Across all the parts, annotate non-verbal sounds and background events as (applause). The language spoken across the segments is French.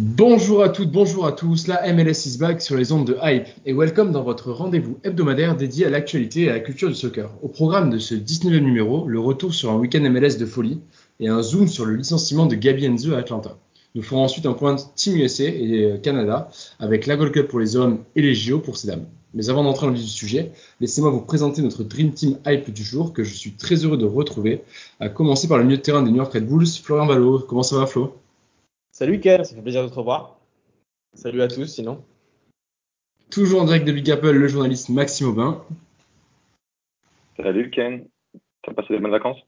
Bonjour à toutes, bonjour à tous, la MLS is back sur les ondes de Hype et welcome dans votre rendez-vous hebdomadaire dédié à l'actualité et à la culture du soccer. Au programme de ce 19e numéro, le retour sur un week-end MLS de folie et un zoom sur le licenciement de Gabi Enzo à Atlanta. Nous ferons ensuite un point Team USA et euh, Canada avec la Gold Cup pour les hommes et les JO pour ces dames. Mais avant d'entrer dans le vif du sujet, laissez-moi vous présenter notre Dream Team Hype du jour que je suis très heureux de retrouver, à commencer par le milieu de terrain des New York Red Bulls, Florian Valo. Comment ça va Flo? Salut Ken, ça fait plaisir de te revoir. Salut à tous sinon. Toujours en direct de Big Apple, le journaliste Maxime Aubin. Salut Ken, t'as passé des bonnes vacances?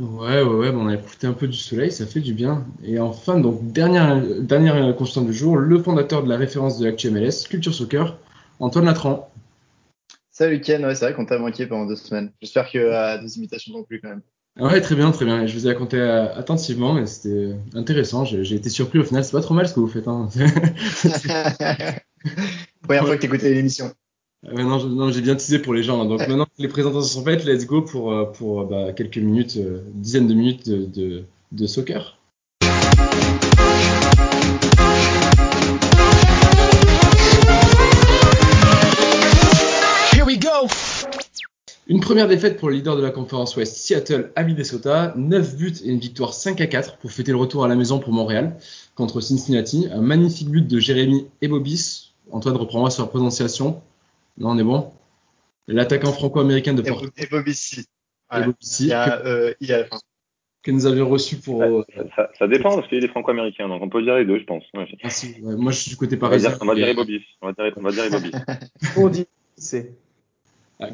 Ouais, ouais, ouais, bon, on a profité un peu du soleil, ça fait du bien. Et enfin, donc, dernière, dernière constante du jour, le fondateur de la référence de l'actu MLS, Culture Soccer, Antoine Latran. Salut Ken, ouais, c'est vrai qu'on t'a manqué pendant deux semaines. J'espère que euh, nos imitations non plus quand même. Ouais, très bien, très bien. Je vous ai raconté euh, attentivement et c'était intéressant. J'ai été surpris au final. C'est pas trop mal ce que vous faites. Hein. (laughs) Première fois que t'écoutais l'émission. Non, non, j'ai bien teasé pour les gens. hein. Donc maintenant que les présentations sont faites, let's go pour, euh, pour euh, bah, quelques minutes, euh, dizaines de minutes de, de, de soccer. Une première défaite pour le leader de la conférence Ouest, Seattle à Minnesota, 9 buts et une victoire 5 à 4 pour fêter le retour à la maison pour Montréal contre Cincinnati. Un magnifique but de Jérémy Ebobis. Antoine, reprends-moi sur la prononciation. Non, on est bon L'attaquant franco-américain de Et, Porto, et Bobby C. Ouais. Ebobissi, Il y a, que, euh, il y a, enfin, que nous avions reçu pour... Euh, ça, ça- ça dépend parce qu'il est franco-américain, donc on peut dire les deux, je pense. Ouais. Ouais, moi, je suis du côté On va parisien. dire, on va dire Et- Ebobis. On va dire, on va dire Ebobis. (laughs) On dit c'est.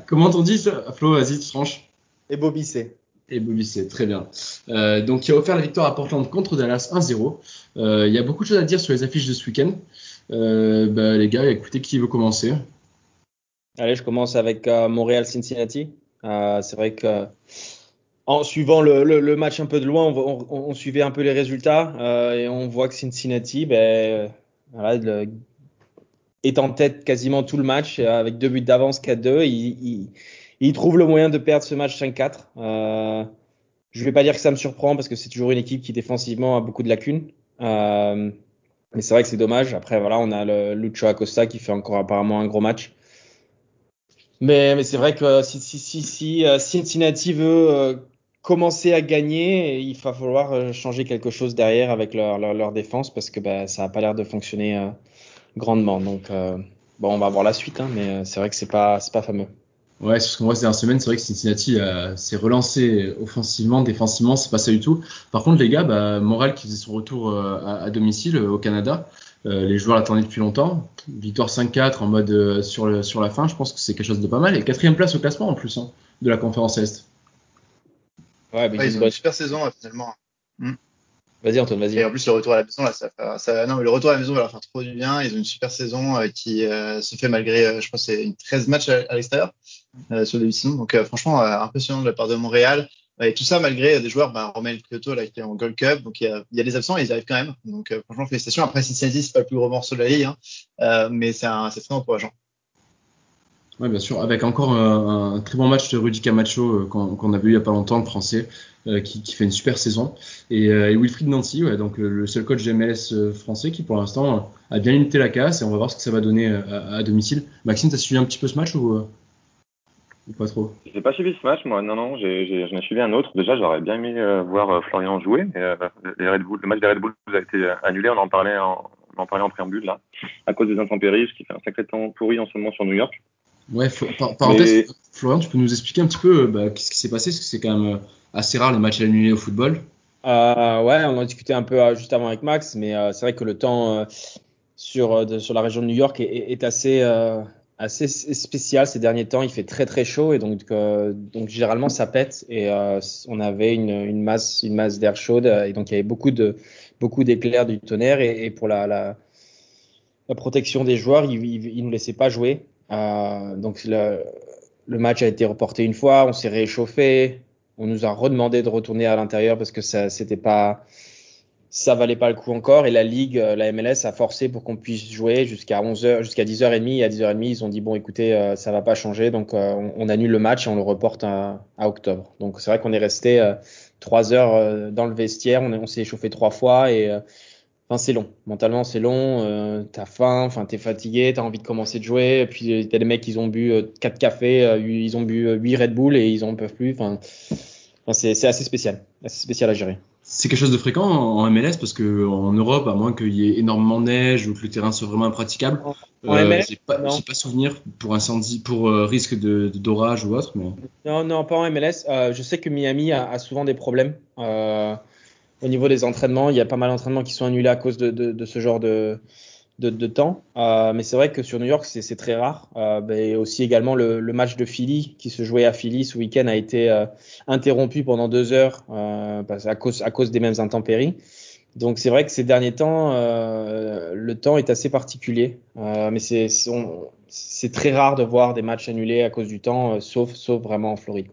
Comment on dit ça? Flo, vas-y, tranche. Et Bobby c'est. Et Bobby, c'est très bien. Euh, donc, il a offert la victoire à Portland contre Dallas 1-0. Euh, il y a beaucoup de choses à dire sur les affiches de ce week-end. Euh, bah, les gars, écoutez, qui veut commencer Allez, je commence avec euh, Montréal-Cincinnati. Euh, c'est vrai que en suivant le, le- le match un peu de loin, on, on- on suivait un peu les résultats euh, et on voit que Cincinnati, ben, voilà, le- est en tête quasiment tout le match euh, avec deux buts d'avance 4-2. Il, il, trouve le moyen de perdre ce match 5-4. Euh, je vais pas dire que ça me surprend parce que c'est toujours une équipe qui défensivement a beaucoup de lacunes. Euh, mais c'est vrai que c'est dommage. Après, voilà, on a le Lucho Acosta qui fait encore apparemment un gros match. Mais, c'est vrai que si, Cincinnati veut commencer à gagner, il va falloir changer quelque chose derrière avec leur, défense parce que bah, ça n'a pas l'air de fonctionner grandement. Donc, euh, bon, on va voir la suite, hein, mais euh, c'est vrai que c'est pas, c'est pas fameux. Ouais, c'est ce qu'on voit ces dernières semaines. C'est vrai que Cincinnati euh, s'est relancé offensivement, défensivement, c'est pas ça du tout. Par contre, les gars, bah, Moral qui faisait son retour euh, à, à domicile euh, au Canada, euh, les joueurs l'attendaient depuis longtemps. Victoire 5-4 en mode euh, sur, le, sur la fin, je pense que c'est quelque chose de pas mal. Et quatrième place au classement en plus hein, de la conférence Est. Ouais, mais ouais, ils ont une super saison finalement. Vas-y, Antoine, Et vas-y. en plus, le retour à la maison, là, ça, ça, non, mais le retour à la maison va leur faire trop du bien. Ils ont une super saison euh, qui euh, se fait malgré, euh, je pense, c'est une 13 matchs à, à l'extérieur euh, sur début saison. Donc, euh, franchement, euh, impressionnant de la part de Montréal. Et tout ça malgré des joueurs, bah, Romain Kyoto, là, qui est en Gold Cup. Donc, il y a, y a des absents et ils arrivent quand même. Donc, franchement, félicitations. Après, Cincinnati, c'est pas le plus gros morceau de la ligue, hein, mais c'est très encourageant. Ouais, bien sûr, avec encore un, très bon match de Rudy Camacho euh, qu'on qu'on a vu il y a pas longtemps, le français, euh, qui, fait une super saison. Et, euh, Wilfried Nancy, donc le, seul coach MLS français qui pour l'instant a bien limité la casse et on va voir ce que ça va donner à, domicile. Maxime, t'as suivi un petit peu ce match ou, pas trop? J'ai pas suivi ce match, moi. Non, non, j'en ai suivi un autre. Déjà, j'aurais bien aimé voir Florian jouer. Le match des Red Bulls a été annulé. On en parlait en, on en parlait en préambule là, à cause des intempéries, ce qui fait un sacré temps pourri en ce moment sur New York. Ouais, par, parenthèse, Mais- Florian, tu peux nous expliquer un petit peu bah, qu'est-ce qui s'est passé? Parce que c'est quand même assez rare les matchs annulés au football. Euh, ouais, on en a discuté un peu juste avant avec Max, mais c'est vrai que le temps sur, sur la région de New York est, est assez, assez spécial ces derniers temps. Il fait très très chaud et donc, donc généralement ça pète et on avait une, une masse, une masse d'air chaude et donc il y avait beaucoup de beaucoup d'éclairs du tonnerre et, et pour la, la, la, protection des joueurs, ils il, nous laissaient pas jouer. Euh, donc le, le, match a été reporté une fois, on s'est réchauffé, on nous a redemandé de retourner à l'intérieur parce que ça c'était pas ça valait pas le coup encore. Et la ligue la MLS a forcé pour qu'on puisse jouer jusqu'à 11h jusqu'à 10h30 et à 10h30 ils ont dit bon écoutez euh, ça va pas changer. Donc euh, on, annule le match et on le reporte à, octobre. Donc c'est vrai qu'on est resté euh, trois heures euh, dans le vestiaire, on, on s'est échauffé trois fois et euh, enfin c'est long. Mentalement c'est long, euh, t'as faim, enfin t'es fatigué, t'as envie de commencer de jouer. Et puis t'as des mecs ils ont bu euh, quatre cafés, euh, ils ont bu huit Red Bull et ils en peuvent plus. Enfin, c'est assez spécial, assez spécial à gérer. C'est quelque chose de fréquent en MLS parce que en Europe, à moins qu'il y ait énormément de neige ou que le terrain soit vraiment impraticable, en, euh, j'ai pas, pas, souvenir pour incendie, pour euh, risque de d'orage ou autre. Mais... Non, non, pas en MLS. Euh, je sais que Miami a, a souvent des problèmes euh, au niveau des entraînements. Il y a pas mal d'entraînements qui sont annulés à cause de, ce genre de temps. Euh, mais c'est vrai que sur New York, c'est très rare. Euh, et aussi également le, match de Philly qui se jouait à Philly ce week-end a été euh, interrompu pendant deux heures euh, à, cause, des mêmes intempéries. Donc c'est vrai que ces derniers temps, le temps est assez particulier. Mais c'est très rare de voir des matchs annulés à cause du temps, sauf, vraiment en Floride.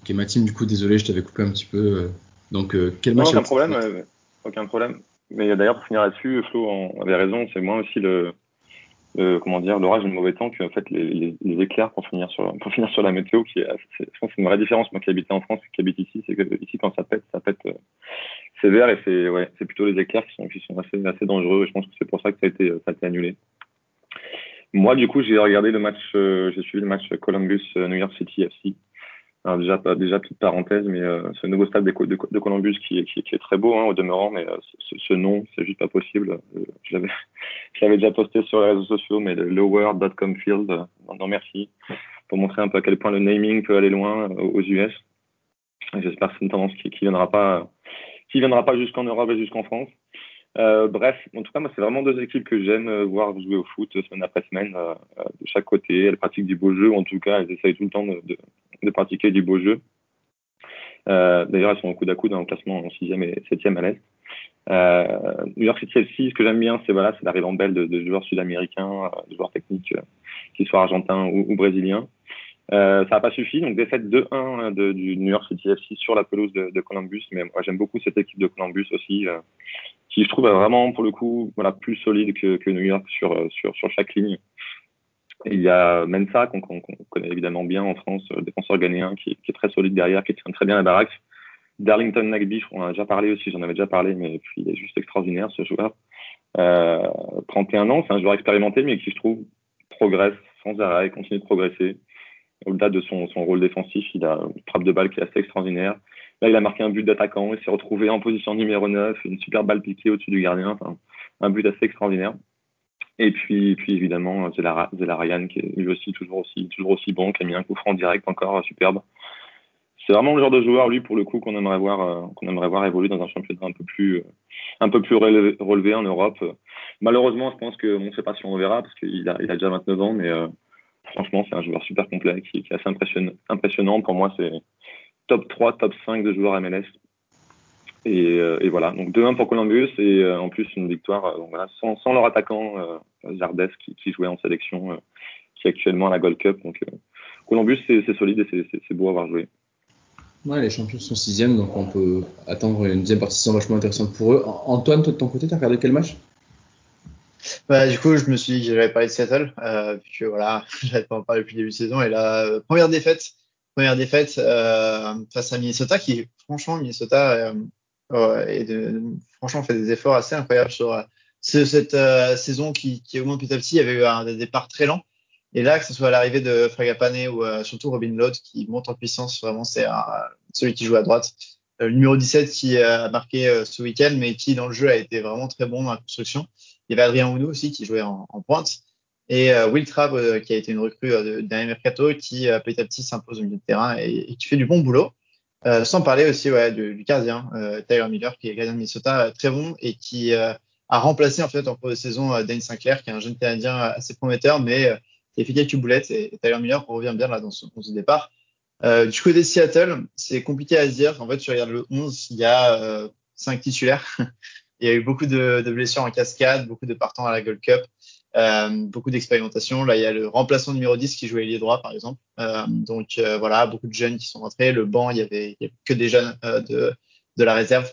Ok, Mathilde, du coup, désolé, je t'avais coupé un petit peu. Donc, quel non, match Aucun problème, aucun problème. Mais d'ailleurs, pour finir là-dessus, Flo avait raison. C'est moi aussi le, le comment dire l'orage et le mauvais temps que en fait les, les, les, éclairs pour finir sur pour finir sur la météo qui est, je pense c'est une vraie différence moi qui habite en France et qui habite ici c'est que ici quand ça pète ça pète euh, sévère et c'est ouais c'est plutôt les éclairs qui sont qui sont assez assez dangereux et je pense que c'est pour ça que ça a été ça a été annulé moi du coup j'ai regardé le match euh, j'ai suivi le match Columbus euh, New York City FC alors déjà, déjà petite parenthèse, mais euh, ce nouveau stade de, Columbus qui est, qui, qui, est très beau hein, au demeurant, mais euh, ce, ce, nom, c'est juste pas possible. Euh, (laughs) je l'avais déjà posté sur les réseaux sociaux, mais le lower.com field, euh, non merci, pour montrer un peu à quel point le naming peut aller loin euh, aux US. J'espère que c'est une tendance qui, qui viendra pas, qui viendra pas jusqu'en Europe et jusqu'en France. Euh, bref, en tout cas, moi, c'est vraiment deux équipes que j'aime voir jouer au foot semaine après semaine, euh, de chaque côté. Elles pratiquent du beau jeu, ou en tout cas, elles essayent tout le temps de, de, de pratiquer du beau jeu. Euh, D'ailleurs, elles sont au coude à coude dans le classement en 6 et 7 à l'Est. Euh, New York City FC, ce que j'aime bien, c'est voilà, c'est la ribambelle de, de joueurs sud-américains, de joueurs techniques, qu'ils soient argentins ou, ou brésiliens. Euh, ça n'a pas suffi, donc défaite 2-1 de, du New York City FC sur la pelouse de, Columbus, mais moi j'aime beaucoup cette équipe de Columbus aussi, euh, qui je trouve vraiment pour le coup voilà plus solide que, New York sur sur sur chaque ligne. Il y a Mensa qu'on qu connaît évidemment bien en France, le défenseur ghanéen qui, qui, est très solide derrière, qui tient très bien la baraque. Darlington Nagby, on en a déjà parlé aussi, j'en avais déjà parlé, mais puis il est juste extraordinaire ce joueur. Euh, 31 ans, c'est un joueur expérimenté, mais qui je trouve progresse sans arrêt, continue de progresser au-delà de son, son, rôle défensif, il a une frappe de balle qui est assez extraordinaire. Là, il a marqué un but d'attaquant, il s'est retrouvé en position numéro 9, une super balle piquée au-dessus du gardien, un but assez extraordinaire. Et puis, évidemment, Zelarayan, qui est lui aussi toujours aussi, toujours aussi bon, qui a mis un coup franc direct encore superbe. C'est vraiment le genre de joueur, lui, pour le coup, qu'on aimerait voir, euh, qu'on évoluer dans un championnat un peu plus, euh, relevé, en Europe. Malheureusement, je pense que, on ne sait pas si on le verra, parce qu'il a, déjà 29 ans, mais euh, franchement, c'est un joueur super complet qui, qui est assez impressionnant. impressionnant. Pour moi, c'est top 3, top 5 de joueurs MLS. Et, euh, et voilà, donc 2-1 pour Columbus et euh, en plus une victoire euh, donc voilà, sans, sans, leur attaquant euh, Zardes qui, qui, jouait en sélection, euh, qui est actuellement à la Gold Cup. Donc Columbus, c'est solide et c'est beau à avoir joué. Ouais, les champions sont sixième, donc on peut attendre une deuxième partie vachement intéressante pour eux. Antoine, toi de ton côté, tu as regardé quel match? Bah, du coup, je me suis dit que j'allais parler de Seattle, euh, puisque voilà, (laughs) j'avais pas en parler depuis le début de saison. Et euh, première défaite, première défaite euh, face à Minnesota, qui franchement, Minnesota euh, et de, franchement fait des efforts assez incroyables sur cette saison qui, qui augmente petit à petit. Il y avait eu un départ très lent. Et là, que ce soit l'arrivée de Fragapane ou surtout Robin Lott qui monte en puissance, vraiment, c'est celui qui joue à droite. Le numéro 17 qui a marqué ce week-end, mais qui dans le jeu a été vraiment très bon dans la construction. Il y avait Adrien Ounou aussi qui jouait en, en pointe. Et Will Trabb, qui a été une recrue d'un mercato, qui petit à petit s'impose au milieu de terrain et, qui fait du bon boulot. sans parler aussi ouais, du, du gardien, Tyler Miller, qui est gardien de Minnesota, très bon et qui a remplacé en fait en cours de saison Dane Sinclair, qui est un jeune Canadien assez prometteur, mais qui a fait quelques boulettes. Et, Tyler Miller revient bien là dans son, dans son départ. Euh, du côté de Seattle, c'est compliqué à dire. En fait, tu regardes le 11, il y a euh, cinq titulaires. Il y a eu beaucoup de, de, blessures en cascade, beaucoup de partants à la Gold Cup, euh, beaucoup d'expérimentation. Là, il y a le remplaçant numéro 10 qui jouait ailier droit, par exemple. Euh, donc euh, voilà, beaucoup de jeunes qui sont rentrés. Le banc, il y avait, il y avait que des jeunes euh, de, de la réserve.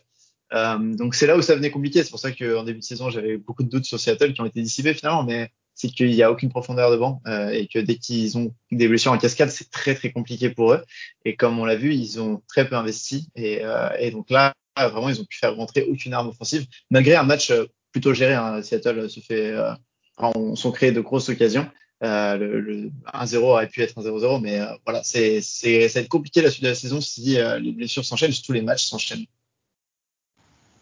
donc c'est là où ça venait compliqué. C'est pour ça qu'en début de saison, j'avais beaucoup de doutes sur Seattle qui ont été dissipés finalement. Mais c'est qu'il n'y a aucune profondeur devant euh, et que dès qu'ils ont des blessures en cascade, c'est très très compliqué pour eux. Et comme on l'a vu, ils ont très peu investi et, euh, et, donc là, vraiment, ils ont pu faire rentrer aucune arme offensive malgré un match euh, plutôt géré. Hein. Seattle se fait, euh, on sont créés de grosses occasions. Euh, le, le 1-0 aurait pu être un 0-0, mais euh, voilà, c'est c'est ça va être compliqué la suite de la saison si les blessures s'enchaînent, si tous les matchs s'enchaînent.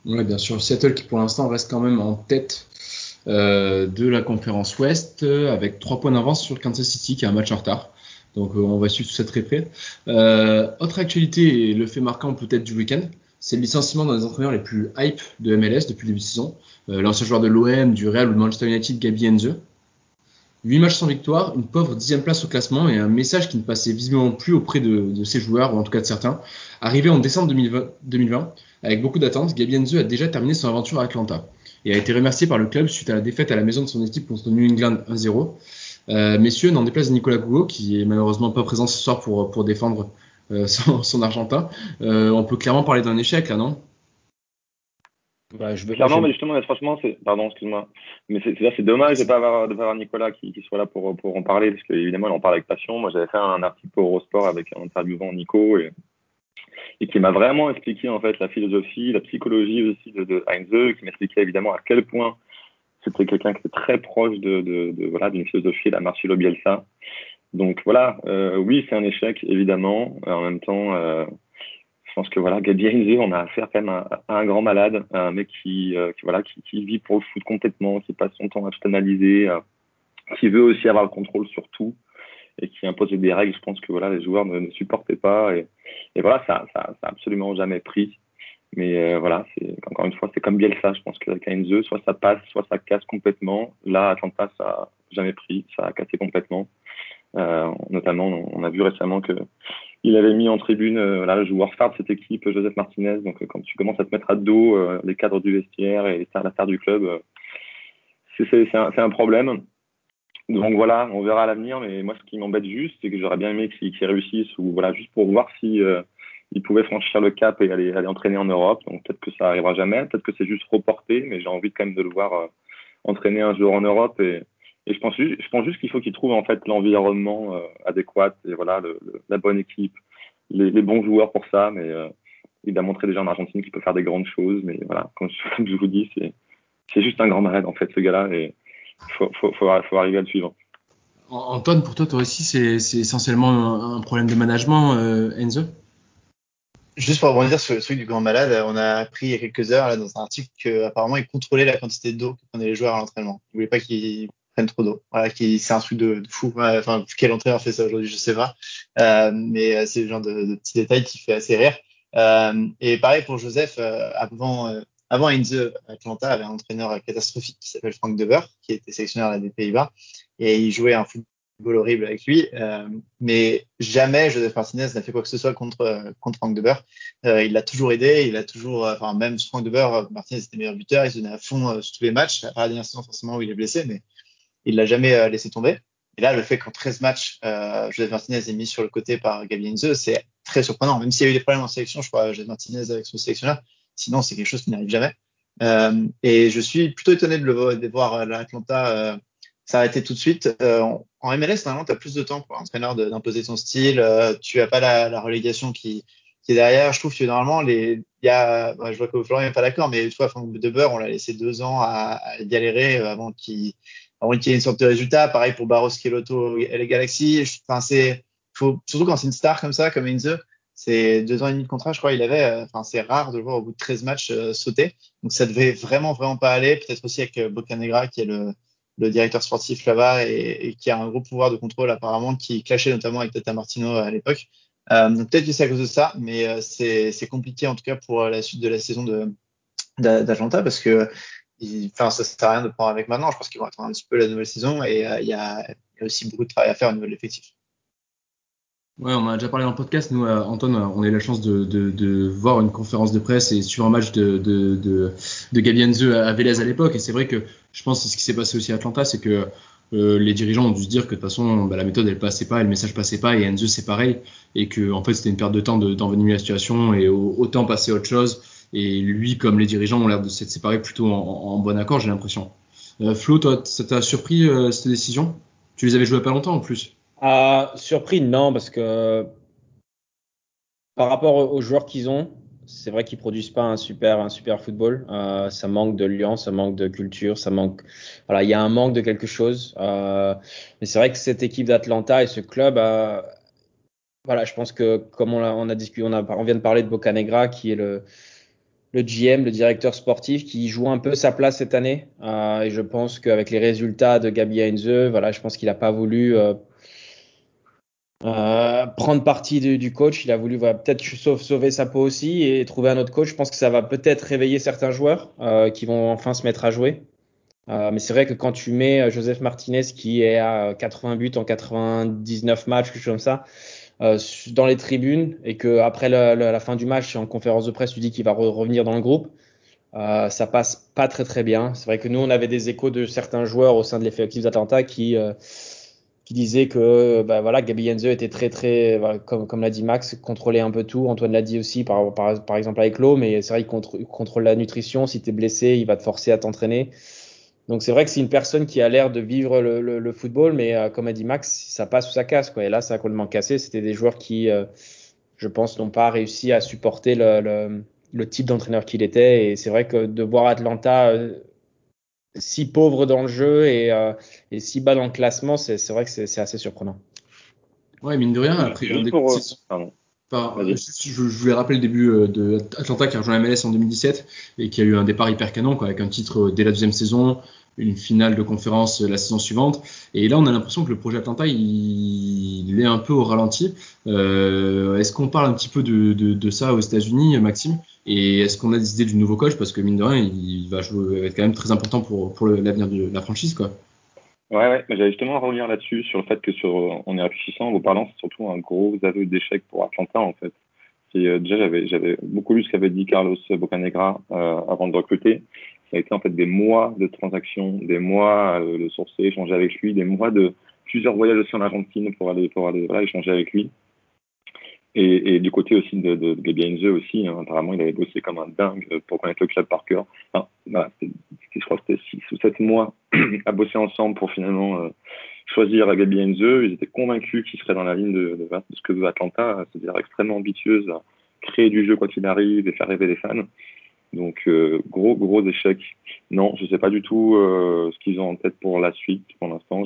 Oui, bien sûr. Seattle qui pour l'instant reste quand même en tête euh, de la conférence Ouest euh, avec trois points d'avance sur Kansas City qui a un match en retard. Donc euh, on va suivre tout ça très près. autre actualité et le fait marquant peut-être du week-end, c'est le licenciement d'un des entraîneurs les plus hype de MLS depuis le début de saison. L'ancien joueur de l'OM, du Real ou de Manchester United, Gabi Enze. 8 matchs sans victoire, une pauvre dixième place au classement et un message qui ne passait visiblement plus auprès de, ses joueurs, ou en tout cas de certains. Arrivé en décembre 2020, 2020 avec beaucoup d'attentes, Gabi Enze a déjà terminé son aventure à Atlanta et a été remercié par le club suite à la défaite à la maison de son équipe contre New England 1-0. Euh, messieurs, n'en déplace Nicolas Gougo, qui est malheureusement pas présent ce soir pour, défendre euh, (laughs) son, son, Argentin. Euh, on peut clairement parler d'un échec là, non? Bah, je veux Clairement, mais justement, franchement, c'est, pardon, excuse-moi, mais c'est, c'est, c'est dommage de pas avoir, de pas avoir Nicolas qui, qui soit là pour, pour en parler, parce qu'évidemment, il en parle avec passion. Moi, j'avais fait un article pour Eurosport avec un interviewant Nico et et qui m'a vraiment expliqué en fait la philosophie, la psychologie aussi de, de Heinze, qui m'expliquait évidemment à quel point c'était quelqu'un qui était très proche de, de, de voilà d'une philosophie, la Marcelo Bielsa. Donc voilà, euh, oui, c'est un échec évidemment. En même temps, euh, je pense que voilà, Heinze, on a affaire quand même à, à, un grand malade, à un mec qui, euh, voilà, qui, vit pour le foot complètement, qui passe son temps à tout analyser, euh, qui veut aussi avoir le contrôle sur tout et qui imposait des règles, je pense que voilà, les joueurs ne, supportaient pas. Et, voilà, ça, ça, ça a absolument jamais pris. Mais euh, voilà, c'est encore une fois, c'est comme Bielsa. Je pense que Heinze, soit ça passe, soit ça casse complètement. Là, Atlanta, ça a jamais pris, ça a cassé complètement. Euh, notamment, on a vu récemment que il avait mis en tribune le joueur phare de cette équipe, Joseph Martinez. Donc, euh, quand tu commences à te mettre à dos euh, les cadres du vestiaire et la star du club, c'est un, problème. Donc voilà, on verra à l'avenir, mais moi ce qui m'embête juste, c'est que j'aurais bien aimé qu'ils qu réussissent ou voilà juste pour voir si euh, ils franchir le cap et aller, entraîner en Europe. Donc peut-être que ça arrivera jamais, peut-être que c'est juste reporté, mais j'ai envie quand même de le voir entraîner un jour en Europe et je pense juste, je pense juste qu'il faut qu'ils trouvent en fait l'environnement euh, adéquat et voilà le, le, la bonne équipe, les, les, bons joueurs pour ça. Mais euh, il a montré déjà en Argentine qu'il peut faire des grandes choses, mais voilà, comme je, (laughs) comme je vous dis, c'est c'est juste un grand malade en fait ce gars-là et faut, faut, faut, faut, arriver à le suivre. Antoine, pour toi, toi aussi, c'est essentiellement un problème de management, euh, Enzo? Juste pour rebondir sur le truc du grand malade, on a appris il y a quelques heures là, dans un article qu'apparemment il contrôlait la quantité d'eau que prenaient les joueurs à l'entraînement. Il voulait pas qu'ils trop d'eau. Voilà, c'est un truc de, fou. Enfin, quel entraîneur fait ça aujourd'hui, je sais pas. Euh, mais euh, c'est le genre de, de petits détails qui fait assez rire. Euh, et pareil pour Joseph, euh, avant avant Heinze, Atlanta avait un entraîneur catastrophique qui s'appelle Frank Dever, qui était sélectionneur des Pays-Bas, et il jouait un football horrible avec lui. Mais jamais Joseph Martinez n'a fait quoi que ce soit contre contre Frank Dever. Il l'a toujours aidé, il a toujours, enfin même Frank Dever, Martinez était meilleur buteur, il se donnait à fond sur tous les matchs. À la dernière saison forcément où il est blessé, mais il l'a jamais euh, laissé tomber. Et là, le fait qu'en 13 matchs, euh, Joseph Martinez est mis sur le côté par Gabi Heinze, c'est très surprenant. Même s'il y a eu des problèmes en sélection, je crois, Joseph Martinez avec son sélectionneur, Sinon, c'est quelque chose qui n'arrive jamais. Euh, et je suis plutôt étonné de, voir euh, l'Atlanta s'arrêter tout de suite. En MLS, normalement, tu as plus de temps pour un entraîneur d'imposer son style. Tu as pas la, relégation qui, est derrière. Je trouve que normalement, les, y a, je vois que Florian n'est pas d'accord, mais tu vois, Franck de Beurre, on l'a laissé deux ans à, à galérer avant qu'il avant qu'il y ait une sorte de résultat. Pareil pour Barros Keloto et les Galaxy. Enfin, c'est, faut, surtout quand c'est une star comme ça, comme Inze, c'est deux ans et demi de contrat, je crois, il avait. Euh, enfin, c'est rare de le voir au bout de 13 matchs euh, sauter. Donc, ça devait vraiment, vraiment pas aller. Peut-être aussi avec euh, Bocanegra, qui est le, le directeur sportif là-bas et, qui a un gros pouvoir de contrôle apparemment qui clashait notamment avec Tata Martino à l'époque. Euh, peut-être que c'est à cause de ça, mais euh, c'est compliqué en tout cas pour la suite de la saison de d'Atlanta parce que enfin ça sert à rien de prendre avec maintenant. Je pense qu'ils vont attendre un petit peu la nouvelle saison et il y, a, aussi beaucoup de travail à faire au niveau de l'effectif. Ouais, on a déjà parlé dans le podcast. Nous, Antoine, on a eu la chance de, voir une conférence de presse et sur un match de, de, de, à Vélez à l'époque. Et c'est vrai que je pense que ce qui s'est passé aussi à Atlanta, c'est que euh, les dirigeants ont dû se dire que de toute façon, bah, la méthode elle passait pas, le message passait pas, et Enze c'est pareil, et que en fait c'était une perte de temps d'envenimer la situation et autant passer à autre chose. Et lui, comme les dirigeants, ont l'air de s'être séparés plutôt en, bon accord, j'ai l'impression. Euh, Flo, toi, ça t'a surpris euh, cette décision? Tu les avais joués pas longtemps en plus ah, surpris, non, parce que par rapport aux joueurs qu'ils ont, c'est vrai qu'ils produisent pas un super, un super football. Euh, ça manque de lien, ça manque de culture, ça manque. Voilà, il y a un manque de quelque chose. Euh, mais c'est vrai que cette équipe d'Atlanta et ce club, euh, voilà, je pense que comme on a, discuté, on, on vient de parler de Bocanegra, qui est le, le GM, le directeur sportif, qui joue un peu sa place cette année. Euh, et je pense qu'avec les résultats de Gabi Heinze, voilà, je pense qu'il n'a pas voulu euh, euh, prendre parti du, du, coach. Il a voulu voilà, peut-être sauver sa peau aussi et trouver un autre coach. Je pense que ça va peut-être réveiller certains joueurs euh, qui vont enfin se mettre à jouer. Euh, mais c'est vrai que quand tu mets euh, Joseph Martinez qui est à 80 buts en 99 matchs, quelque chose comme ça, dans les tribunes et que après la, fin du match en conférence de presse, tu dis qu'il va re revenir dans le groupe. Euh, ça passe pas très très bien. C'est vrai que nous on avait des échos de certains joueurs au sein de l'effectif d'Atlanta qui qui disait que bah, voilà, Gabi Enze était très très comme l'a dit Max, contrôlait un peu tout. Antoine l'a dit aussi par, par, par exemple avec l'eau, mais c'est vrai qu'il contrôle la nutrition. Si tu es blessé, il va te forcer à t'entraîner. Donc c'est vrai que c'est une personne qui a l'air de vivre le, le, le football, mais euh, comme a dit Max, ça passe ou ça casse quoi. Et là, ça a complètement cassé. C'était des joueurs qui, euh, je pense, n'ont pas réussi à supporter le, le, le type d'entraîneur qu'il était. Et c'est vrai que de voir Atlanta euh, si pauvre dans le jeu et, euh, et si bas dans le classement, c'est vrai que c'est assez surprenant. Ouais, mine de rien, après des pour, je, je, voulais rappeler le début euh, de Atlanta qui a rejoint la MLS en 2017 et qui a eu un départ hyper canon quoi, avec un titre dès la deuxième saison, une finale de conférence la saison suivante. Et là, on a l'impression que le projet Atlanta, il, il est un peu au ralenti. Euh, Est-ce qu'on parle un petit peu de, de, de ça aux États-Unis, Maxime? Et est-ce qu'on a des idées du nouveau coach? Parce que mine de rien, il va, jouer, être quand même très important pour, pour l'avenir de la franchise. Quoi. Ouais, ouais. j'allais justement revenir là-dessus, sur le fait que sur, on est réfléchissant en vous parlant, c'est surtout un gros aveu d'échec pour Atlanta, en fait. Et, euh, déjà, j'avais, j'avais beaucoup lu ce qu'avait dit Carlos Bocanegra euh, avant de recruter. Ça a été en fait des mois de transactions, des mois euh, de sourcer, échanger avec lui, des mois de plusieurs voyages aussi en Argentine pour aller, pour aller voilà, échanger avec lui. Et, du côté aussi de, de, de aussi, hein, apparemment il avait bossé comme un dingue pour connaître le club par cœur. Enfin, voilà, je crois que c'était 6 ou 7 mois (clears throat) à bosser ensemble pour finalement euh, choisir Gabi Heinze. Ils étaient convaincus qu'il serait dans la ligne de, ce que veut Atlanta, c'est-à-dire extrêmement ambitieuse, créer du jeu quoi qu'il arrive et faire rêver les fans. Donc euh, gros gros échec. Non, je sais pas du tout euh, ce qu'ils ont en tête pour la suite. Pour l'instant,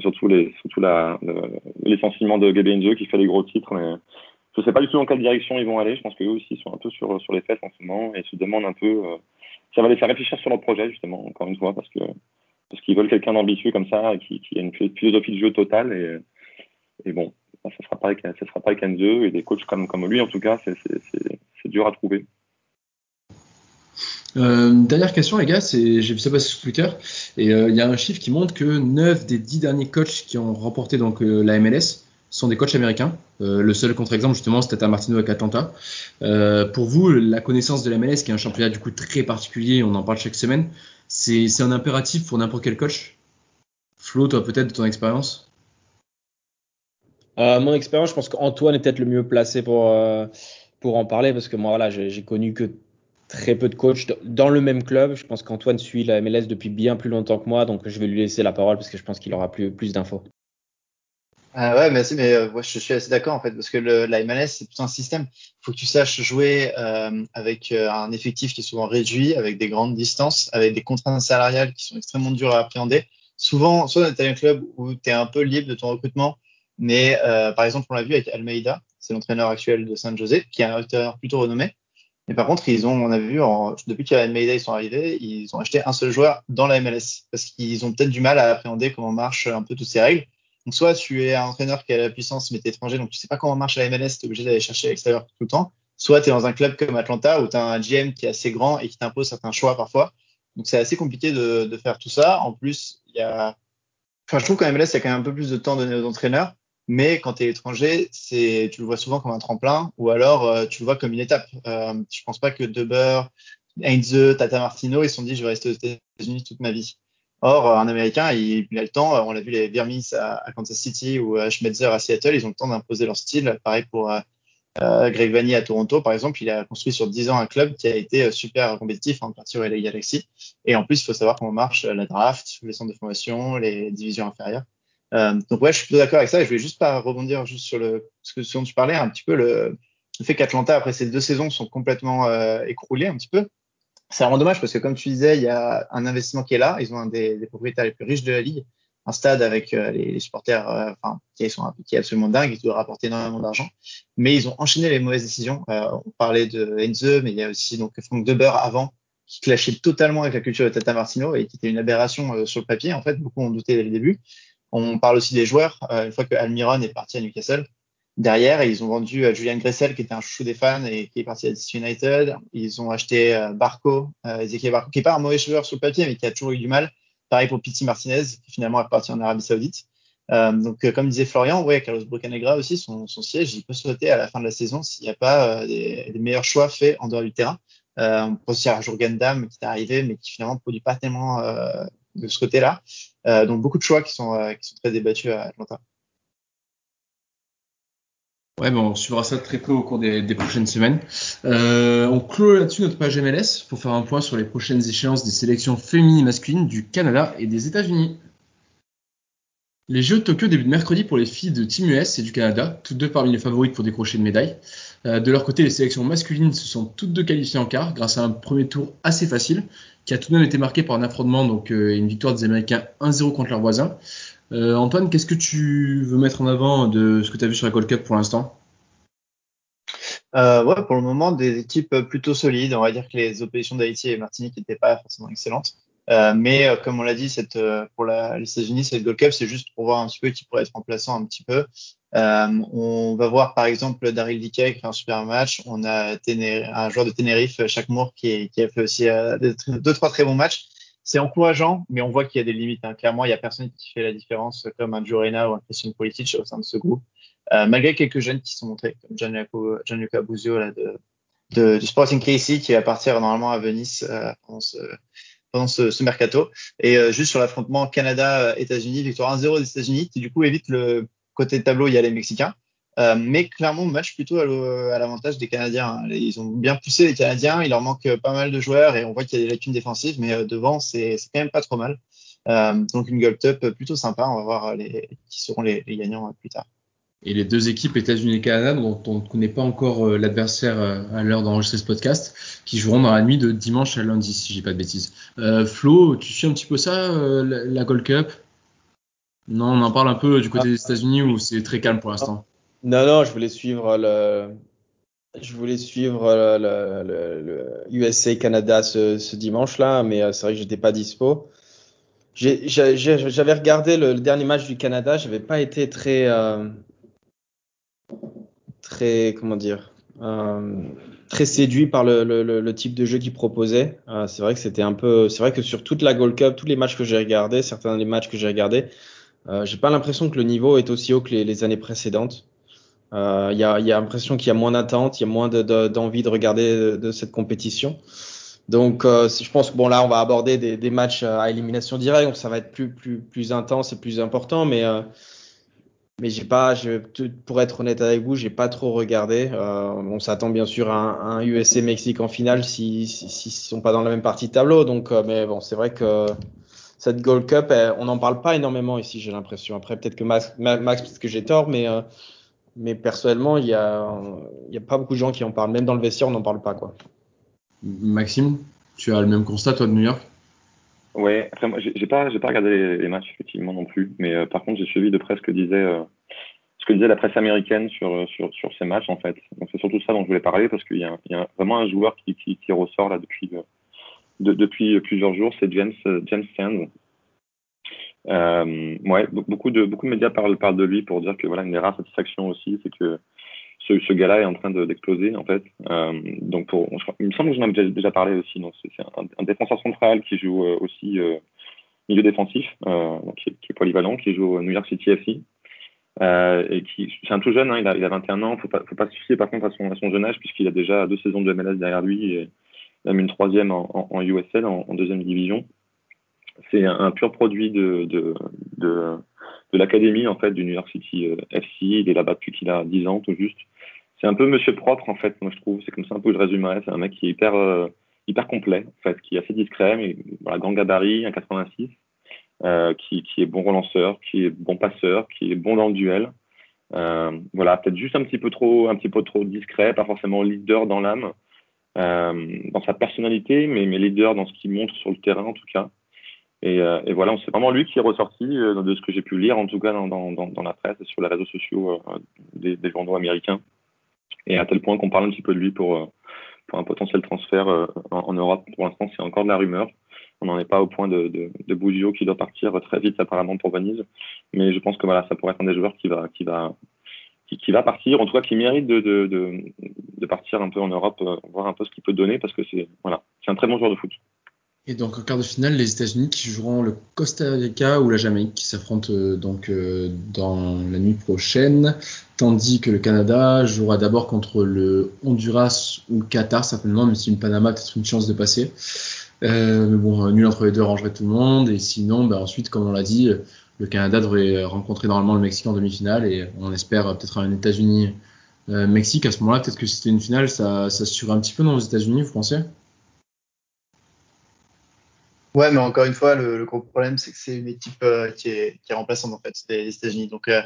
surtout les surtout la licenciement de Gabi Enzo qui fait les gros titres mais je sais pas du tout dans quelle direction ils vont aller. Je pense qu'eux aussi sont un peu sur sur les fesses en ce moment et se demandent un peu euh, ça va les faire réfléchir sur leur projet justement encore une fois parce que parce qu'ils veulent quelqu'un d'ambitieux comme ça qui, qui a une philosophie de jeu totale et et bon ça sera pas avec ça sera pas avec Enzo et des coachs comme comme lui en tout cas c'est dur à trouver euh, dernière question, les gars, c'est j'ai vu ça passer sur Twitter et il euh, y a un chiffre qui montre que 9 des 10 derniers coachs qui ont remporté donc euh, la MLS sont des coachs américains. Euh, le seul contre-exemple justement, c'était à Martino avec Atlanta. pour vous, la connaissance de la MLS, qui est un championnat du coup très particulier, on en parle chaque semaine, c'est un impératif pour n'importe quel coach? Flo, toi peut-être de ton expérience? mon expérience, je pense qu'Antoine est peut-être le mieux placé pour pour en parler parce que moi voilà, j'ai connu que très peu de coachs dans le même club. Je pense qu'Antoine suit la MLS depuis bien plus longtemps que moi, donc je vais lui laisser la parole parce que je pense qu'il aura plus, plus d'infos. Ah ouais, merci, mais euh, je suis assez d'accord en fait, parce que le, la MLS, c'est tout un système. Il faut que tu saches jouer euh, avec euh, un effectif qui est souvent réduit, avec des grandes distances, avec des contraintes salariales qui sont extrêmement dures à appréhender. Souvent, soit tu un club où tu es un peu libre de ton recrutement, mais euh, par exemple, on l'a vu avec Almeida, c'est l'entraîneur actuel de San Jose, qui est un entraîneur plutôt renommé. Mais par contre, ils ont, on a vu, en, depuis que les Mayday sont arrivés, ils ont acheté un seul joueur dans la MLS parce qu'ils ont peut-être du mal à appréhender comment marchent un peu toutes ces règles. Donc, soit tu es un entraîneur qui a la puissance, mais tu es étranger, donc tu sais pas comment marche la MLS, tu es obligé d'aller chercher à l'extérieur tout le temps. Soit tu es dans un club comme Atlanta où tu as un GM qui est assez grand et qui t'impose certains choix parfois. Donc, c'est assez compliqué de, de, faire tout ça. En plus, il y a, enfin, je trouve qu'en MLS, il y a quand même un peu plus de temps donné aux entraîneurs. Mais quand tu es étranger, c'est, tu le vois souvent comme un tremplin ou alors euh, tu le vois comme une étape. Euh, je pense pas que Deber, Heinze, Tata Martino, ils se sont dit je vais rester aux États-Unis toute ma vie. Or, un Américain, il, a le temps. On l'a vu les Birmis à, Kansas City ou à Schmetzer à Seattle, ils ont le temps d'imposer leur style. Pareil pour euh, Greg Vanny à Toronto, par exemple, il a construit sur 10 ans un club qui a été super compétitif en partie au LA Galaxy. Et en plus, il faut savoir comment marche la draft, les centres de formation, les divisions inférieures. Euh, donc ouais, je suis plutôt d'accord avec ça. Et je voulais juste pas rebondir juste sur le ce, que, dont tu parlais un petit peu le, le fait qu'Atlanta après ces deux saisons sont complètement euh, écroulés un petit peu. C'est vraiment dommage parce que comme tu disais, il y a un investissement qui est là. Ils ont un des, des propriétaires les plus riches de la ligue, un stade avec euh, les, les, supporters, euh, enfin qui sont est absolument dingue, qui doit rapporter énormément d'argent. Mais ils ont enchaîné les mauvaises décisions. Euh, on parlait de Enze, mais il y a aussi donc Frank Deber avant qui clashait totalement avec la culture de Tata Martino et qui était une aberration euh, sur le papier. En fait, beaucoup ont douté dès le début. On parle aussi des joueurs. Euh, une fois que Almiron est parti à Newcastle, derrière, ils ont vendu euh, Julian Gressel, qui était un chouchou des fans et qui est parti à DC United. Ils ont acheté euh, Barco, Ezekiel Barco, qui est pas un mauvais joueur sur le papier, mais qui a toujours eu du mal. Pareil pour Piti Martinez, qui finalement est parti en Arabie Saoudite. Euh, donc, comme disait Florian, ouais, Carlos Bocanegra aussi, son, son, siège, il peut sauter à la fin de la saison s'il n'y a pas euh, des, des, meilleurs choix faits en dehors du terrain. On pense aussi à Jurgen Damm qui est arrivé, mais qui finalement ne produit pas tellement de ce côté-là. Euh, donc beaucoup de choix qui sont, euh, qui sont très débattus à Atlanta. Ouais, bon, on suivra ça très peu au cours des, des prochaines semaines. Euh, on clôt là-dessus notre page MLS pour faire un point sur les prochaines échéances des sélections féminines et masculines du Canada et des États-Unis. Les Jeux de Tokyo débutent mercredi pour les filles de Team US et du Canada, toutes deux parmi les favorites pour décrocher une médaille. Euh, de leur côté, les sélections masculines se sont toutes deux qualifiées en quart grâce à un premier tour assez facile qui a tout de même été marqué par un affrontement, donc euh, une victoire des Américains 1-0 contre leurs voisins. Euh, Antoine, qu'est-ce que tu veux mettre en avant de ce que tu as vu sur la Gold Cup pour l'instant? Ouais, pour le moment, des équipes plutôt solides. On va dire que les oppositions d'Haïti et Martinique n'étaient pas forcément excellentes. Mais comme on l'a dit, pour les États-Unis, cette Gold Cup, c'est juste pour voir un petit peu qui pourrait être remplaçant un petit peu. Euh, on va voir par exemple Daryl Dickey qui fait un super match. On a un joueur de Tenerife, Chaque Moore, qui, qui, a fait aussi deux, trois très bons matchs. C'est encourageant, mais on voit qu'il y a des limites. Hein. Clairement, il n'y a personne qui fait la différence comme un Jorena ou un Christian Politic au sein de ce groupe. malgré quelques jeunes qui sont montrés, comme Gianluca, Gianluca Buzio là, de, de, du Sporting KC qui va partir normalement à Venise euh, pendant ce, pendant ce, ce mercato. Et euh, juste sur l'affrontement Canada-États-Unis, victoire 1-0 des États-Unis, qui du coup évite le côté de tableau, il y a les Mexicains. Euh, mais clairement, match plutôt à l'avantage des Canadiens. Ils ont bien poussé les Canadiens, il leur manque pas mal de joueurs et on voit qu'il y a des lacunes défensives, mais euh, devant, c'est quand même pas trop mal. Euh, donc une Gold Cup plutôt sympa, on va voir qui seront les, gagnants euh, plus tard. Et les deux équipes États-Unis et Canada, dont on ne connaît pas encore euh, l'adversaire euh, à l'heure d'enregistrer ce podcast, qui joueront dans la nuit de dimanche à lundi, si j'ai pas de bêtises. Euh, Flo, tu suis un petit peu ça, euh, la, Gold Cup? Non, on en parle un peu du côté des États-Unis où c'est très calme pour l'instant. Non, non, je voulais suivre le, je voulais suivre le, le, le USA Canada ce, ce dimanche là, mais c'est vrai que j'étais pas dispo. J'avais regardé le, le, dernier match du Canada, j'avais pas été très euh, très comment dire euh, très séduit par le, le, le, type de jeu qu'il proposait. Euh, c'est vrai que c'était un peu, c'est vrai que sur toute la Gold Cup, tous les matchs que j'ai regardés, certains des matchs que j'ai regardés, euh, j'ai pas l'impression que le niveau est aussi haut que les, années précédentes. Il euh, y a, l'impression qu'il y a moins d'attente, il y a moins d'envie de, de, de, regarder de, cette compétition. Donc, euh, je pense que bon là, on va aborder des, matchs à élimination directe, donc ça va être plus intense et plus important, mais mais j'ai pas, pour être honnête avec vous, j'ai pas trop regardé. On s'attend bien sûr à un, USC Mexique en finale s'ils si, si, sont pas dans la même partie de tableau. Donc, mais bon, c'est vrai que cette Gold Cup, elle, on n'en parle pas énormément ici, j'ai l'impression. Après, peut-être que Max, Max peut-être que j'ai tort, mais euh, mais personnellement, il y a, y a pas beaucoup de gens qui en parlent. Même dans le vestiaire, on n'en parle pas, quoi. Maxime, tu as le même constat toi de New York? Ouais, après moi j'ai pas j'ai pas regardé les, les, matchs effectivement non plus, mais euh, par contre j'ai suivi de près ce que disait euh, ce que disait la presse américaine sur, sur, sur ces matchs, en fait. Donc, c'est surtout ça dont je voulais parler parce qu'il y, a, il y a vraiment un joueur qui, qui, qui ressort là depuis, de, depuis plusieurs jours, c'est James, James Sand. Euh, ouais, beaucoup de, beaucoup de médias parlent, parlent de lui pour dire que voilà, une des rares satisfactions aussi, c'est que ce, ce gars-là est en train d'exploser, en fait. Euh, donc, pour, il me semble que j'en ai déjà, parlé aussi. C'est un, défenseur central qui joue euh, aussi euh, milieu défensif, euh, donc qui, est polyvalent, qui joue au New York City FC. Euh, c'est un tout jeune, hein, il, a, il a 21 ans. Faut pas, faut pas se fier par contre à son, à son jeune âge puisqu'il a déjà deux saisons de MLS derrière lui même une troisième en, USL, en, deuxième division. C'est un, pur produit de, de, de, de l'académie en fait du New York City euh, FC. Il est là-bas depuis qu'il a 10 ans tout juste. C'est un peu Monsieur propre en fait, moi je trouve. C'est comme ça un peu que je résumerais. C'est un mec qui est hyper euh, hyper complet en fait, qui est assez discret, mais voilà, grand gabarit, un 86 euh, qui, qui, est bon relanceur, qui est bon passeur, qui est bon dans le duel. Euh, voilà, peut-être juste un petit peu trop, un petit peu trop discret, pas forcément leader dans l'âme, dans sa personnalité, mais, mais leader dans ce qu'il montre sur le terrain en tout cas. Et, euh, et voilà, c'est vraiment lui qui est ressorti euh, de ce que j'ai pu lire, en tout cas dans, la presse et sur les réseaux sociaux euh, des, des, journaux américains. Et à tel point qu'on parle un petit peu de lui pour, un potentiel transfert en, Europe. Pour l'instant, c'est encore de la rumeur on n'en est pas au point de, de, qui doit partir très vite apparemment pour Venise. Mais je pense que voilà, ça pourrait être un des joueurs qui va, qui va, qui, va partir, en tout cas qui mérite de, partir un peu en Europe, euh, voir un peu ce qu'il peut donner parce que c'est voilà, un très bon joueur de foot. Et donc en quart de finale, les États-Unis qui joueront le Costa Rica ou la Jamaïque qui s'affrontent euh, donc euh, dans la nuit prochaine, tandis que le Canada jouera d'abord contre le Honduras ou le Qatar certainement, même si le Panama a peut-être une chance de passer. Mais bon, nul entre les deux rangerait tout le monde. Et sinon, bah, ensuite, comme on l'a dit, le Canada devrait rencontrer normalement le Mexique en demi-finale et on espère peut-être un États-Unis euh, à ce moment-là. Peut-être que si c'était une finale, ça, ça se un petit peu dans les États-Unis, vous pensez? Ouais, mais encore une fois, le, gros problème, c'est que c'est une équipe euh, qui, est, remplaçante en fait des États-Unis. Donc, euh,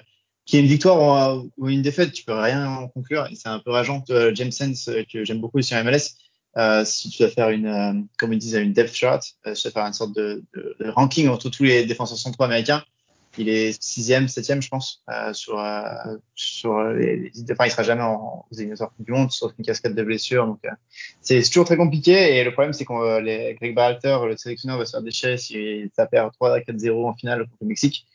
qui est une victoire ou, une défaite, tu peux rien en conclure. C'est un peu rageant. James Sens, que j'aime beaucoup sur MLS, euh, si tu dois faire une, euh, comme ils disent, une depth chart, euh, tu dois faire une sorte de, ranking entre tous les défenseurs centraux américains. Il est sixième, septième, je pense, euh, sur euh, sur les, les, enfin, il sera jamais en, aux éliminatoires du monde, sauf une cascade de blessures. Donc, c'est toujours très compliqué. Et le problème, c'est qu'on les Greg Berhalter, le sélectionneur, va se faire déchirer si ça perd 3-4-0 en finale contre le Mexique.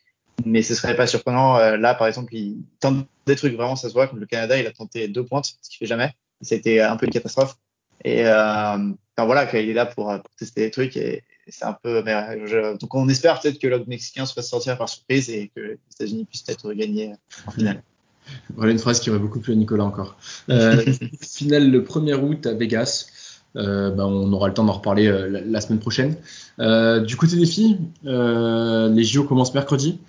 Mais ce serait pas surprenant. là, par exemple, il tente des trucs vraiment, ça se voit. Comme le Canada, il a tenté deux pointes, ce qu'il fait jamais. C'était un peu une catastrophe. Et euh, enfin, voilà, qu'il est là pour, pour, tester des trucs et c'est un peu. Mais je, donc on espère peut-être que l'autre mexicain se fasse sortir par surprise et que les États-Unis puissent peut-être gagner en finale. Voilà une phrase qui aurait beaucoup plu à Nicolas encore. Euh, (laughs) finale le 1er août à Vegas. Euh, ben on aura le temps d'en reparler euh, la, la, semaine prochaine. Euh, du côté des filles, euh, les JO commencent mercredi.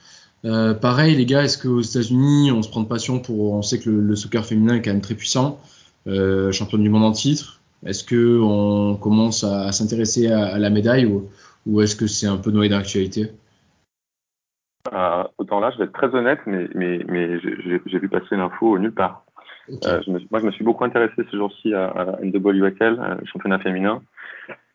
pareil, les gars, est-ce qu'aux États-Unis, on se prend de passion pour. On sait que le, le, soccer féminin est quand même très puissant. champion du monde en titre. Est-ce que on commence à, à s'intéresser à, à, la médaille ou, ou est-ce que c'est un peu noyé dans l'actualité euh, Autant là, je vais être très honnête, mais, mais, mais j'ai vu passer l'info nulle part. Okay. Euh, je me, moi, je me suis beaucoup intéressé ce jour-ci à, à NWSL, euh, championnat féminin.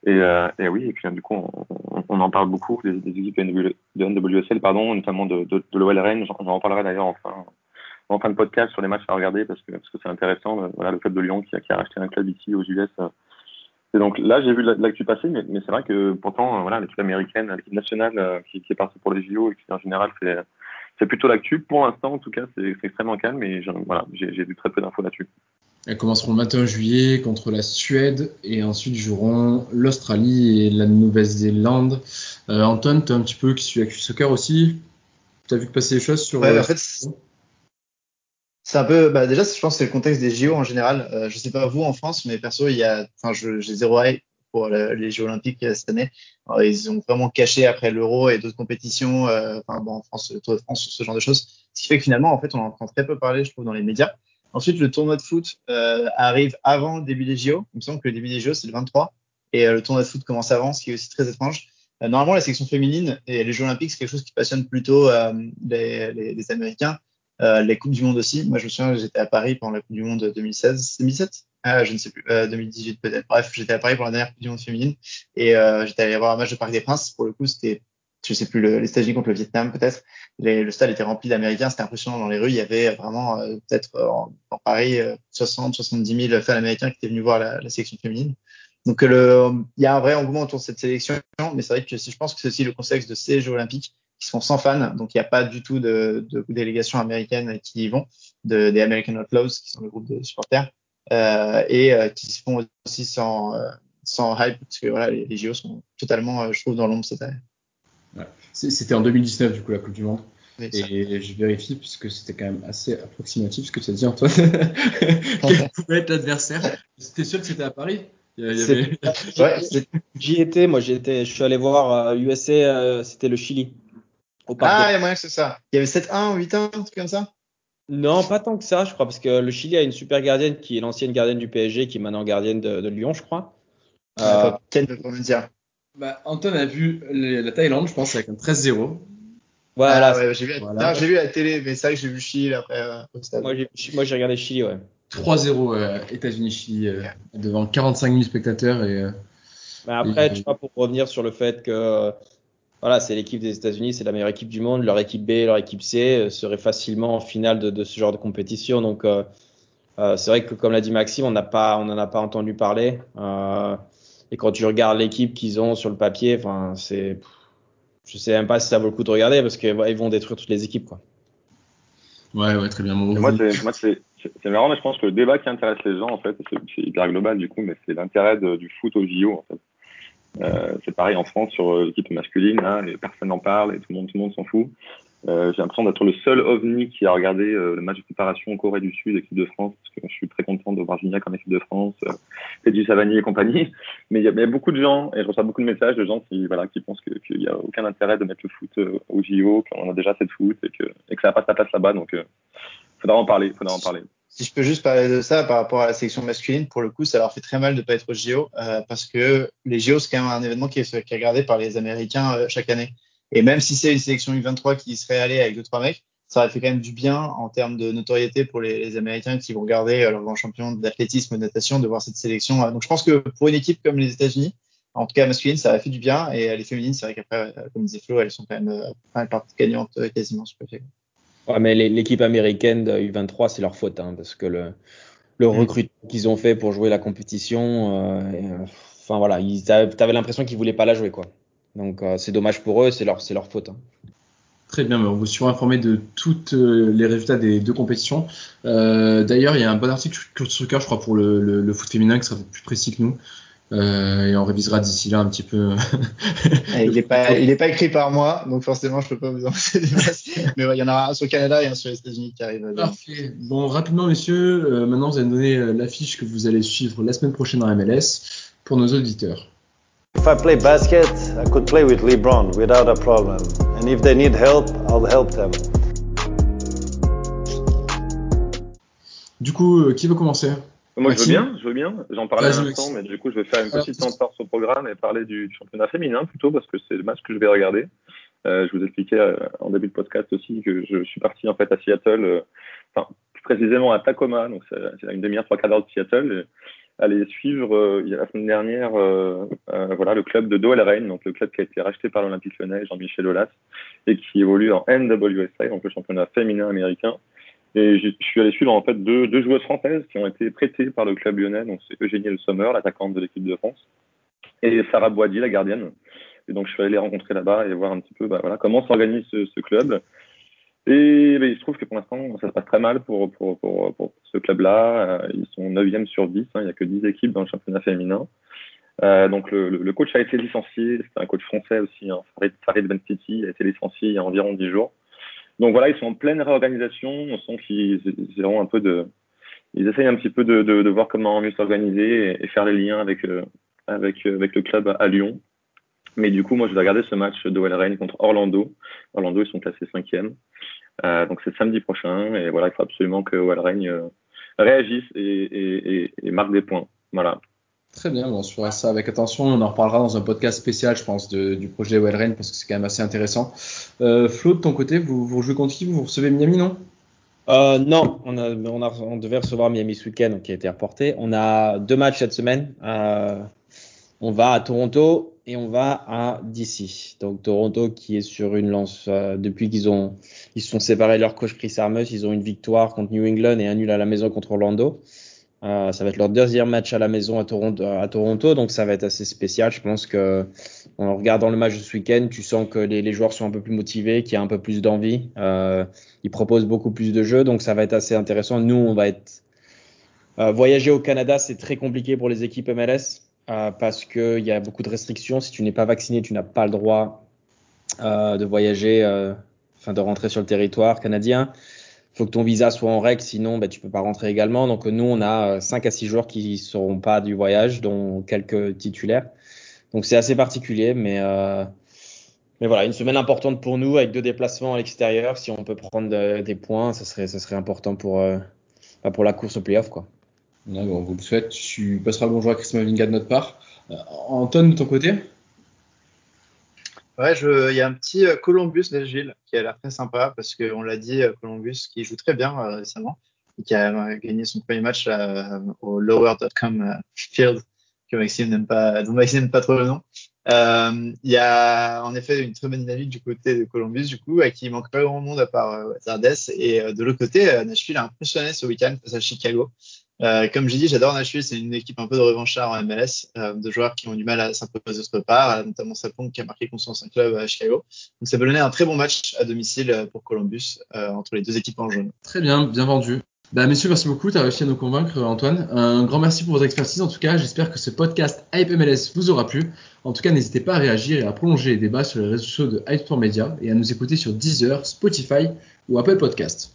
Et, euh, et, oui, et puis du coup, on, on en parle beaucoup des, des équipes de NWSL, pardon, notamment de, de, de l'OL Rennes. J'en reparlerai d'ailleurs enfin en fin de podcast sur les matchs à regarder parce que parce que c'est intéressant. Euh, voilà, le club de Lyon qui a, qui a racheté un club ici aux US. Euh. Et donc là, j'ai vu l'actu passer, mais, mais c'est vrai que pourtant, euh, voilà, l'équipe américaine, l'équipe nationale qui, qui, est partie pour les JO et qui en général fait c'est plutôt l'actu. Pour l'instant, en tout cas, c'est extrêmement calme et voilà, j'ai vu très peu d'infos là-dessus. Elles commenceront le 21 juillet contre la Suède et ensuite joueront l'Australie et la Nouvelle-Zélande. Euh, Anton, tu un petit peu qui suit Actu Soccer aussi? Tu as vu que passer les choses sur. Ouais, en fait, c'est un peu, bah déjà, je pense que c'est le contexte des JO en général. Euh, je sais pas vous en France, mais perso, il y a, enfin, j'ai zéro hype pour le, les Jeux Olympiques euh, cette année. Ils ont vraiment caché après l'Euro et d'autres compétitions, euh, enfin, bon, en France, le Tour de France, ce genre de choses. Ce qui fait que finalement, en fait, on en entend très peu parler, je trouve, dans les médias. Ensuite, le tournoi de foot euh, arrive avant le début des JO. Il me semble que le début des JO, c'est le 23. Et euh, le tournoi de foot commence avant, ce qui est aussi très étrange. Euh, normalement, la section féminine et les Jeux Olympiques, c'est quelque chose qui passionne plutôt les, les, les Américains. Euh, les Coupes du Monde aussi. Moi, je me souviens, j'étais à Paris pendant la Coupe du Monde 2016, 2007 ah, Je ne sais plus, euh, 2018 peut-être. Bref, j'étais à Paris pour la dernière Coupe du Monde féminine et euh, j'étais allé voir un match de Parc des Princes. Pour le coup, c'était je sais plus, le, les États-Unis contre le Vietnam peut-être. Le stade était rempli d'Américains, c'était impressionnant dans les rues. Il y avait vraiment peut-être en, Paris 60, 70 000 fans américains qui étaient venus voir la, la sélection féminine. Donc le, il y a un vrai engouement autour de cette sélection, mais c'est vrai que je pense que c'est aussi le contexte de ces Jeux olympiques qui sont sans fans, donc il n'y a pas du tout de, de délégations américaines qui y vont, de, des American Outlaws qui sont le groupe de supporters, euh, et euh, qui se font aussi sans, euh, sans hype, parce que voilà, les, les JO sont totalement, euh, je trouve, dans l'ombre cette année. Ouais. C'était en 2019 du coup la Coupe du Monde. Oui, et je vérifie puisque c'était quand même assez approximatif ce que tu as dit Antoine. (laughs) Quel pouvait être l'adversaire? C'était sûr que c'était à Paris? Avait... ouais, (laughs) j'y étais, moi j'y étais, je suis allé voir euh, USA, euh, c'était le Chili. Au ah, il y a moyen que c'est ça. Il y avait 7-1, 8-1, un truc comme ça? Non, pas tant que ça, je crois, parce que le Chili a une super gardienne qui est l'ancienne gardienne du PSG, qui est maintenant gardienne de, de Lyon, je crois. Euh, Quel peut me dire bah, Antoine a vu la Thaïlande, je pense, avec un 13-0. Voilà. Ah, ouais, j'ai vu, voilà. vu la télé, mais c'est vrai que j'ai vu Chili après euh, au stade. Moi, j'ai regardé Chili, ouais. 3-0 euh, États-Unis-Chili euh, devant 45 000 spectateurs. Et, euh, Mais après, et, tu vois, pour revenir sur le fait que voilà, c'est l'équipe des États-Unis, c'est la meilleure équipe du monde. Leur équipe B, leur équipe C serait facilement en finale de, de ce genre de compétition. Donc, euh, euh, c'est vrai que, comme l'a dit Maxime, on n'a pas, on n'en a pas entendu parler. Euh, et quand tu regardes l'équipe qu'ils ont sur le papier, enfin, c'est, je sais même pas si ça vaut le coup de regarder parce qu'ils ouais, vont détruire toutes les équipes, quoi. Ouais, ouais, très bien. Moi, c'est, moi, c'est, c'est marrant, mais je pense que le débat qui intéresse les gens, en fait, c'est hyper global du coup, mais c'est l'intérêt du foot au JO, en fait. Euh, c'est pareil en France sur euh, l'équipe masculine, là, et personne n'en parle et tout le monde, tout le monde s'en fout. Euh, j'ai l'impression d'être le seul ovni qui a regardé euh, le match de préparation Corée du Sud, équipe de France, parce que je suis très content de voir Gignac comme équipe de France, euh, du Savani et compagnie. (laughs) Mais il y, a, il y, a beaucoup de gens, et je reçois beaucoup de messages de gens qui, voilà, qui pensent qu'il n'y a aucun intérêt de mettre le foot euh, au JO, qu'on a déjà assez de foot et que, et que ça n'a pas sa place là-bas. Donc, euh, faudra en parler, faudra en parler si je peux juste parler de ça par rapport à la sélection masculine, pour le coup, ça leur fait très mal de pas être au JO euh, parce que les JO c'est quand même un événement qui est, qui regardé par les Américains euh, chaque année. Et même si c'est une sélection U23 qui serait allée avec deux trois mecs, ça aurait fait quand même du bien en termes de notoriété pour les, les Américains qui vont regarder euh, leur grand champion d'athlétisme, de natation, de voir cette sélection. Donc je pense que pour une équipe comme les États-Unis, en tout cas masculine, ça a fait du bien. Et les féminines, c'est vrai qu'après, comme disait Flo, elles sont quand même euh, elles partent gagnantes quasiment sur le. Ouais, mais l'équipe américaine de U23, c'est leur faute, hein, parce que le, le mm. recrutement qu'ils ont fait pour jouer la compétition, euh, enfin voilà, avais l'impression qu'ils voulaient pas la jouer, quoi. Donc euh, c'est dommage pour eux, c'est leur, c'est leur faute. Hein. Très bien, on vous surinformé de tous euh, les résultats des deux compétitions. Euh, D'ailleurs, il y a un bon article sur Soccer, je crois, pour le, le, le foot féminin qui sera plus précis que nous. Euh, et on révisera d'ici là un petit peu. (laughs) il n'est pas, il est pas écrit par moi, donc forcément je peux pas vous envoyer des masses. Mais ouais, il y en aura un sur le Canada et un sur les États-Unis qui arrive. Parfait. Bon, rapidement, messieurs, euh, maintenant vous allez me donner euh, l'affiche que vous allez suivre la semaine prochaine en MLS pour nos auditeurs. If I play basket, I could play with LeBron without a problem. And if they need help, I'll help them. Du coup, euh, qui veut commencer? Moi, je veux bien, je veux bien. J'en parlais à l'instant, mais du coup, je vais faire une petite entorse au programme et parler du championnat féminin plutôt, parce que c'est le match que je vais regarder. Euh, je vous expliquais euh, en début de podcast aussi que je suis parti en fait à Seattle, euh, enfin plus précisément à Tacoma, donc c'est à une demi-heure, trois quarts d'heure de Seattle, aller suivre euh, il y a la semaine dernière, voilà, le club de Doel Reign, donc le club qui a été racheté par l'Olympique Lyonnais, Jean-Michel Aulas, et qui évolue en NWSA, donc le championnat féminin américain. Et je suis allé suivre en fait deux, joueuses françaises qui ont été prêtées par le club lyonnais. Donc c'est Eugénie Le Sommer, l'attaquante de l'équipe de France, et Sarah Boisdier, la gardienne. Et donc je suis allé les rencontrer là-bas et voir un petit peu bah, comment s'organise ce, club. Et bah, il se trouve que pour l'instant ça se passe très mal pour, ce club-là. Euh, ils sont 9e sur 10, hein, il n'y a que 10 équipes dans le championnat féminin. Euh, donc le, coach a été licencié, c'est un coach français aussi, hein, Farid, Farid Ben a été licencié il y a environ 10 jours. Donc voilà, ils sont en pleine réorganisation. On sent qu'ils ont un peu de, ils essayent un petit peu de, voir comment mieux s'organiser et, faire les liens avec euh, avec avec le club à Lyon. Mais du coup, moi, je vais regarder ce match de Reign contre Orlando. Orlando, ils sont classés cinquième. Euh, donc c'est samedi prochain et voilà, il faut absolument que Reign euh, réagisse et, et, et, marque des points. Voilà. Très bien, on suivra ça avec attention. On en reparlera dans un podcast spécial, je pense, du projet Wellrain parce que c'est quand même assez intéressant. Euh, Flo, de ton côté, vous, jouez contre qui? Vous recevez Miami, non? Euh, Non, on, a, on, devait recevoir Miami ce week-end, qui a été reporté. On a deux matchs cette semaine. Euh, on va à Toronto et on va à DC. Donc Toronto qui est sur une lance depuis qu'ils ont ils se sont séparés de leur coach Chris Armus, ils ont une victoire contre New England et un nul à la maison contre Orlando. Euh, ça va être leur deuxième match à la maison à Toronto, à Toronto, donc ça va être assez spécial. Je pense que en regardant le match de ce week-end, tu sens que les, les, joueurs sont un peu plus motivés, qu'il y a un peu plus d'envie. Euh, ils proposent beaucoup plus de jeux, donc ça va être assez intéressant. Nous, on va être euh, voyager au Canada, c'est très compliqué pour les équipes MLS euh, parce qu'il y a beaucoup de restrictions. Si tu n'es pas vacciné, tu n'as pas le droit euh, de voyager, enfin de rentrer sur le territoire canadien faut que ton visa soit en règle, sinon ben, tu peux pas rentrer également. Donc nous, on a 5 à 6 joueurs qui seront pas du voyage, dont quelques titulaires. Donc c'est assez particulier, mais euh, mais voilà, une semaine importante pour nous avec deux déplacements à l'extérieur. Si on peut prendre de, des points, ça serait serait important pour euh, pour la course au playoff quoi. On vous le souhaite. Tu passeras le bonjour à Chris Mavinga de notre part. Euh, de ton côté? Ouais, il y a un petit euh, Columbus Nashville qui a l'air très sympa parce qu'on l'a dit, euh, Columbus qui joue très bien euh, récemment et qui a gagné son premier match au lower.com field que Maxime n'aime pas, dont Maxime n'aime pas trop le nom. Euh, il y a en effet une très bonne dynamique du côté de Columbus, du coup, à qui manque pas grand monde à part euh, Zardes. Et de l'autre côté, Nashville a impressionné ce week-end face à Chicago. Euh, comme j'ai dit, j'adore Nashville. C'est une équipe un peu de revanchard en MLS, euh, de joueurs qui ont du mal à s'imposer d'autre part, notamment Sapong qui a marqué contre un club à Chicago. Donc ça peut donner un très bon match à domicile pour Columbus euh, entre les deux équipes en jaune. Très bien, bien vendu. Bah, messieurs, merci beaucoup. Tu as réussi à nous convaincre, Antoine. Un grand merci pour votre expertise. En tout cas, j'espère que ce podcast Hype MLS vous aura plu. En tout cas, n'hésitez pas à réagir et à prolonger les débats sur les réseaux sociaux de Hype Sport Media et à nous écouter sur Deezer, Spotify ou Apple Podcast.